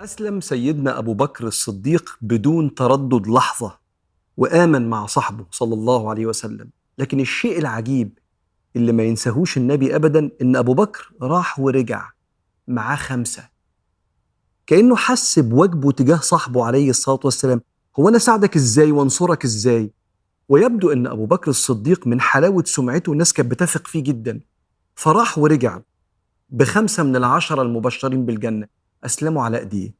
أسلم سيدنا أبو بكر الصديق بدون تردد لحظة وآمن مع صاحبه صلى الله عليه وسلم. لكن الشيء العجيب اللي ما ينساهوش النبي أبدا إن أبو بكر راح ورجع معاه خمسة. كأنه حس بواجبه تجاه صاحبه عليه الصلاة والسلام. هو أنا ساعدك إزاي وأنصرك إزاي؟ ويبدو أن أبو بكر الصديق من حلاوة سمعته الناس كانت بتثق فيه جدا. فراح ورجع بخمسة من العشرة المبشرين بالجنة. أسلموا على أيديه.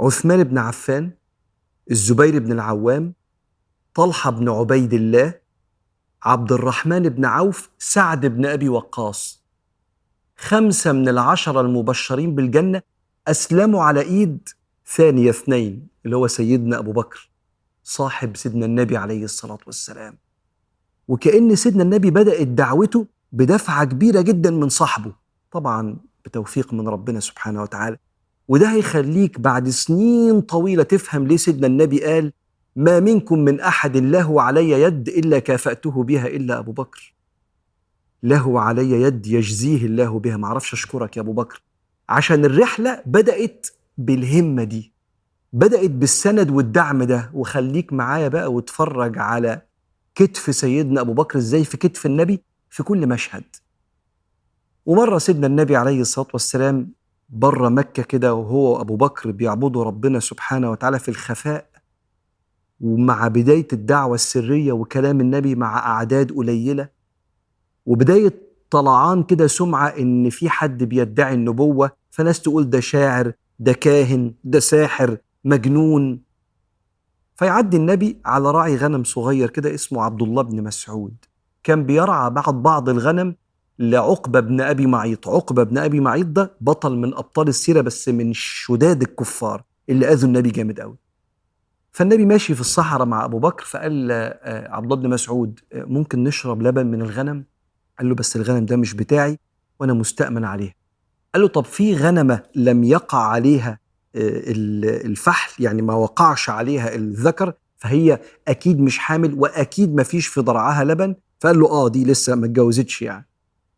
عثمان بن عفان الزبير بن العوام طلحة بن عبيد الله عبد الرحمن بن عوف سعد بن أبي وقاص. خمسة من العشرة المبشرين بالجنة أسلموا على إيد ثاني اثنين اللي هو سيدنا أبو بكر صاحب سيدنا النبي عليه الصلاة والسلام. وكأن سيدنا النبي بدأت دعوته بدفعة كبيرة جدا من صاحبه. طبعا بتوفيق من ربنا سبحانه وتعالى. وده هيخليك بعد سنين طويلة تفهم ليه سيدنا النبي قال ما منكم من أحد له علي يد إلا كافأته بها إلا أبو بكر. له علي يد يجزيه الله بها. معرفش أشكرك يا أبو بكر. عشان الرحلة بدأت بالهمة دي بدأت بالسند والدعم ده. وخليك معايا بقى واتفرج على كتف سيدنا أبو بكر. إزاي؟ في كتف النبي في كل مشهد. ومرة سيدنا النبي عليه الصلاة والسلام بره مكة كده وهو وأبو بكر بيعبدوا ربنا سبحانه وتعالى في الخفاء ومع بداية الدعوة السرية وكلام النبي مع أعداد قليلة وبداية طلعان كده سمعة إن في حد بيدعي النبوة فناس تقول ده شاعر ده كاهن ده ساحر مجنون. فيعدي النبي على راعي غنم صغير كده اسمه عبد الله بن مسعود كان بيرعى بعض بعض الغنم لعقبة بن أبي معيط. عقبة بن أبي معيط ده بطل من أبطال السيرة بس من شداد الكفار اللي أذوا النبي جامد قوي فالنبي ماشي في الصحراء مع أبو بكر فقال آه، عبد الله بن مسعود آه، ممكن نشرب لبن من الغنم؟ قال له بس الغنم ده مش بتاعي وأنا مستأمن عليه قال له طب في غنمة لم يقع عليها آه، الفحل يعني ما وقعش عليها الذكر فهي أكيد مش حامل وأكيد ما فيش في ضرعها لبن؟ فقال له آه دي لسه ما اتجوزتش يعني.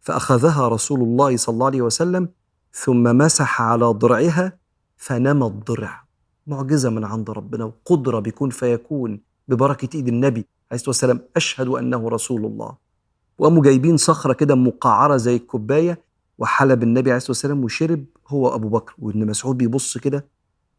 فأخذها رسول الله صلى الله عليه وسلم ثم مسح على ضرعها فنمى الضرع. معجزة من عند ربنا وقدرة بيكون فيكون ببركة إيد النبي عليه الصلاة والسلام. أشهد أنه رسول الله. وقاموا جايبين صخرة كده مقعرة زي الكوباية وحلب النبي عليه الصلاة والسلام وشرب هو أبو بكر وابن مسعود بيبص كده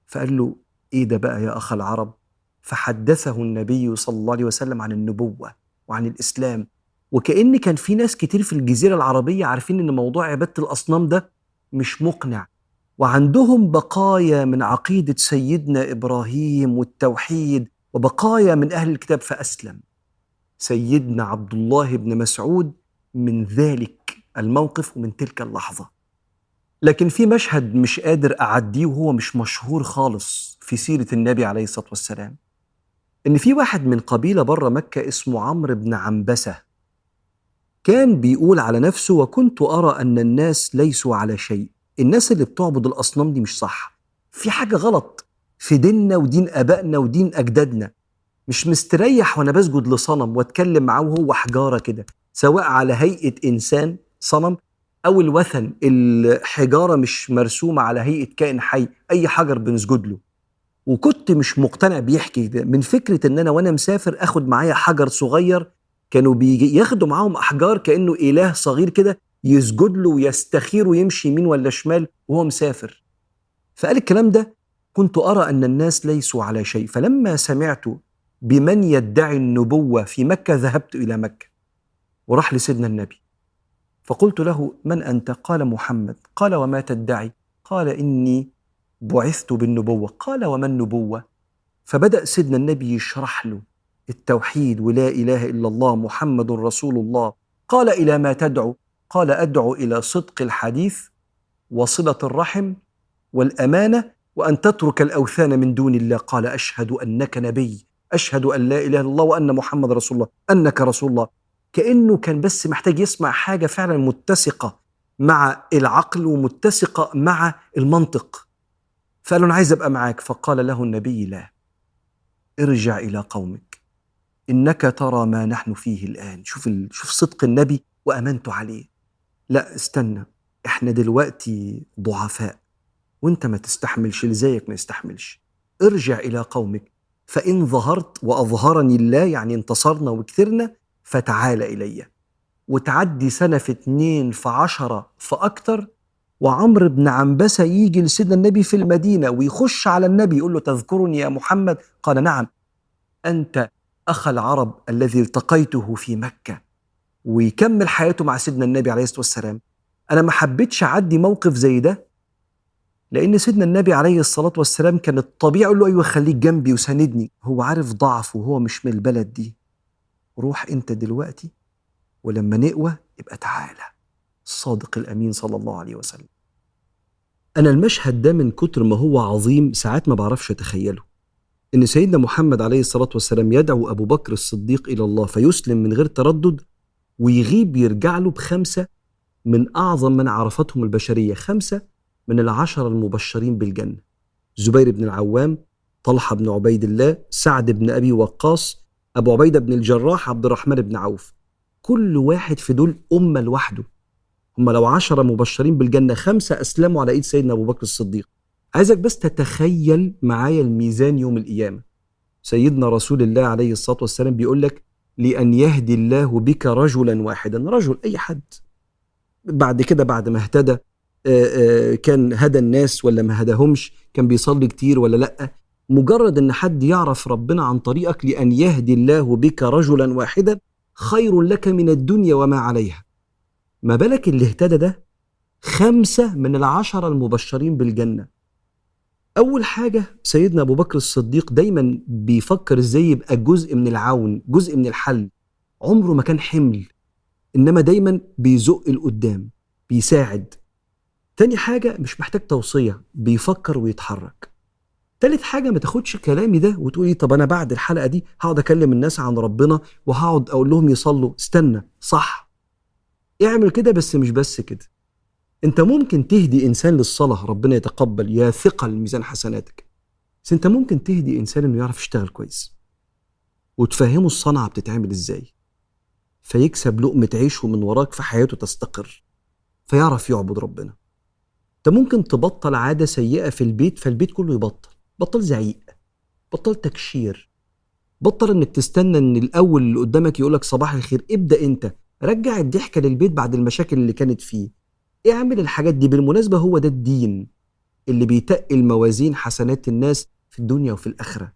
فقال له إيه ده بقى يا أخ العرب؟ فحدثه النبي صلى الله عليه وسلم عن النبوة وعن الإسلام. وكأن كان في ناس كتير في الجزيرة العربية عارفين إن موضوع عبادة الأصنام ده مش مقنع. وعندهم بقايا من عقيدة سيدنا إبراهيم والتوحيد وبقايا من أهل الكتاب فأسلم. سيدنا عبد الله بن مسعود من ذلك الموقف ومن تلك اللحظة. لكن في مشهد مش قادر أعديه وهو مش مشهور خالص في سيرة النبي عليه الصلاة والسلام. إن في واحد من قبيلة بره مكة اسمه عمرو بن عنبسة كان بيقول على نفسه وكنت أرى أن الناس ليسوا على شيء. الناس اللي بتعبد الأصنام دي مش صح. في حاجة غلط. في ديننا ودين آبائنا ودين أجدادنا. مش مستريح وأنا بسجد لصنم وأتكلم معاه وهو حجارة كده سواء على هيئة إنسان صنم أو الوثن. الحجارة مش مرسومة على هيئة كائن حي. أي حجر بنسجد له. وكنت مش مقتنع بيحكي ده. من فكرة إن أنا وأنا مسافر أخد معايا حجر صغير كانوا بيجي ياخدوا معاهم أحجار كأنه إله صغير كده يسجد له ويستخير ويمشي يمين ولا شمال وهو مسافر. فقال الكلام ده كنت أرى أن الناس ليسوا على شيء فلما سمعت بمن يدعي النبوة في مكة ذهبت إلى مكة. وراح لسيدنا النبي. فقلت له من انت قال محمد. قال وما تدعي قال إني بعثت بالنبوة. قال وما النبوة؟ فبدأ سيدنا النبي يشرح له. التوحيد ولا إله إلا الله محمد رسول الله. قال إلى ما تدعو؟ قال أدعو إلى صدق الحديث وصلة الرحم والأمانة وأن تترك الأوثان من دون الله. قال أشهد أنك نبي. أشهد أن لا إله إلا الله وأن محمد رسول الله. أنك رسول الله. كأنه كان بس محتاج يسمع حاجة فعلا متسقة مع العقل ومتسقة مع المنطق. فقال له أنا عايز أبقى معاك. فقال له النبي لا. ارجع إلى قومك. إنك ترى ما نحن فيه الآن. شوف ال... شوف صدق النبي وامانته عليه. لا استنى. إحنا دلوقتي ضعفاء. وأنت ما تستحملش اللي زيك ما يستحملش. ارجع إلى قومك. فإن ظهرت وأظهرني الله يعني انتصرنا وكثرنا فتعال إلي. وتعدي سنة في اتنين في عشرة في أكتر وعمرو بن عنبسة يجي لسيدنا النبي في المدينة ويخش على النبي يقول له تذكرني يا محمد؟ قال نعم. أنت أخ العرب الذي التقيته في مكة ويكمل حياته مع سيدنا النبي عليه الصلاة والسلام. أنا ما حبيتش أعدي موقف زي ده لأن سيدنا النبي عليه الصلاة والسلام كان الطبيعي يقول له أيوه خليك جنبي وساندني. هو عارف ضعفه وهو مش من البلد دي. روح أنت دلوقتي ولما نقوى يبقى تعالى. الصادق الأمين صلى الله عليه وسلم. أنا المشهد ده من كتر ما هو عظيم ساعات ما بعرفش أتخيله. إن سيدنا محمد عليه الصلاة والسلام يدعو أبو بكر الصديق إلى الله فيسلم من غير تردد ويغيب يرجع له بخمسة من أعظم من عرفتهم البشرية خمسة من العشرة المبشرين بالجنة. زبير بن العوام طلحة بن عبيد الله سعد بن أبي وقاص أبو عبيدة بن الجراح عبد الرحمن بن عوف. كل واحد في دول أمة لوحده. هم لو عشرة مبشرين بالجنة خمسة أسلموا على إيد سيدنا أبو بكر الصديق. عايزك بس تتخيل معايا الميزان يوم القيامة. سيدنا رسول الله عليه الصلاة والسلام بيقول لك لأن يهدي الله بك رجلا واحدا رجل أي حد. بعد كده بعد ما اهتدى كان هدى الناس ولا ما هداهمش؟ كان بيصلي كتير ولا لأ؟ مجرد إن حد يعرف ربنا عن طريقك لأن يهدي الله بك رجلا واحدا خير لك من الدنيا وما عليها. ما بالك اللي اهتدى ده؟ خمسة من العشرة المبشرين بالجنة. أول حاجة سيدنا أبو بكر الصديق دايما بيفكر إزاي يبقى جزء من العون جزء من الحل عمره ما كان حمل إنما دايما بيزق لقدام بيساعد. تاني حاجة مش محتاج توصية بيفكر ويتحرك. تالت حاجة ما تاخدش كلامي ده وتقولي طب أنا بعد الحلقة دي هقعد أكلم الناس عن ربنا وهقعد أقول لهم يصلوا. استنى صح. اعمل كده بس مش بس كده. انت ممكن تهدي انسان للصلاة ربنا يتقبل يا ثقل ميزان حسناتك. بس انت ممكن تهدي انسان انه يعرف يشتغل كويس. وتفهمه الصنعة بتتعمل إزاي. فيكسب لقمة عيشه من وراك في حياته تستقر. فيعرف يعبد ربنا. انت ممكن تبطل عادة سيئة في البيت فالبيت كله يبطل. بطل زعيق. بطل تكشير. بطل انك تستنى ان الأول اللي قدامك يقولك صباح الخير ابدأ انت. رجع الضحكة للبيت بعد المشاكل اللي كانت فيه. اعمل الحاجات دي. بالمناسبة هو ده الدين اللي بيتقل موازين حسنات الناس في الدنيا وفي الآخرة.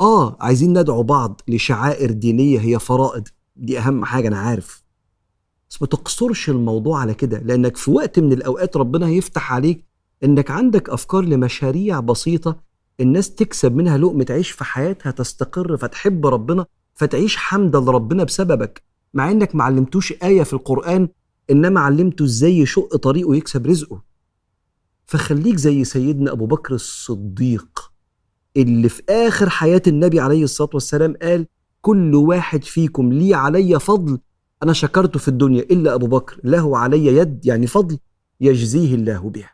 آه عايزين ندعو بعض لشعائر دينية هي فرائض. دي أهم حاجة أنا عارف. بس ما تقصرش الموضوع على كده لأنك في وقت من الأوقات ربنا هيفتح عليك إنك عندك أفكار لمشاريع بسيطة الناس تكسب منها لقمة عيش في حياتها تستقر فتحب ربنا فتعيش حمدا لربنا بسببك مع إنك ما علمتوش آية في القرآن إنما علمته إزاي يشق طريقه ويكسب رزقه. فخليك زي سيدنا أبو بكر الصديق اللي في آخر حياة النبي عليه الصلاة والسلام قال كل واحد فيكم لي علي فضل أنا شكرته في الدنيا إلا أبو بكر له علي يد يعني فضل يجزيه الله به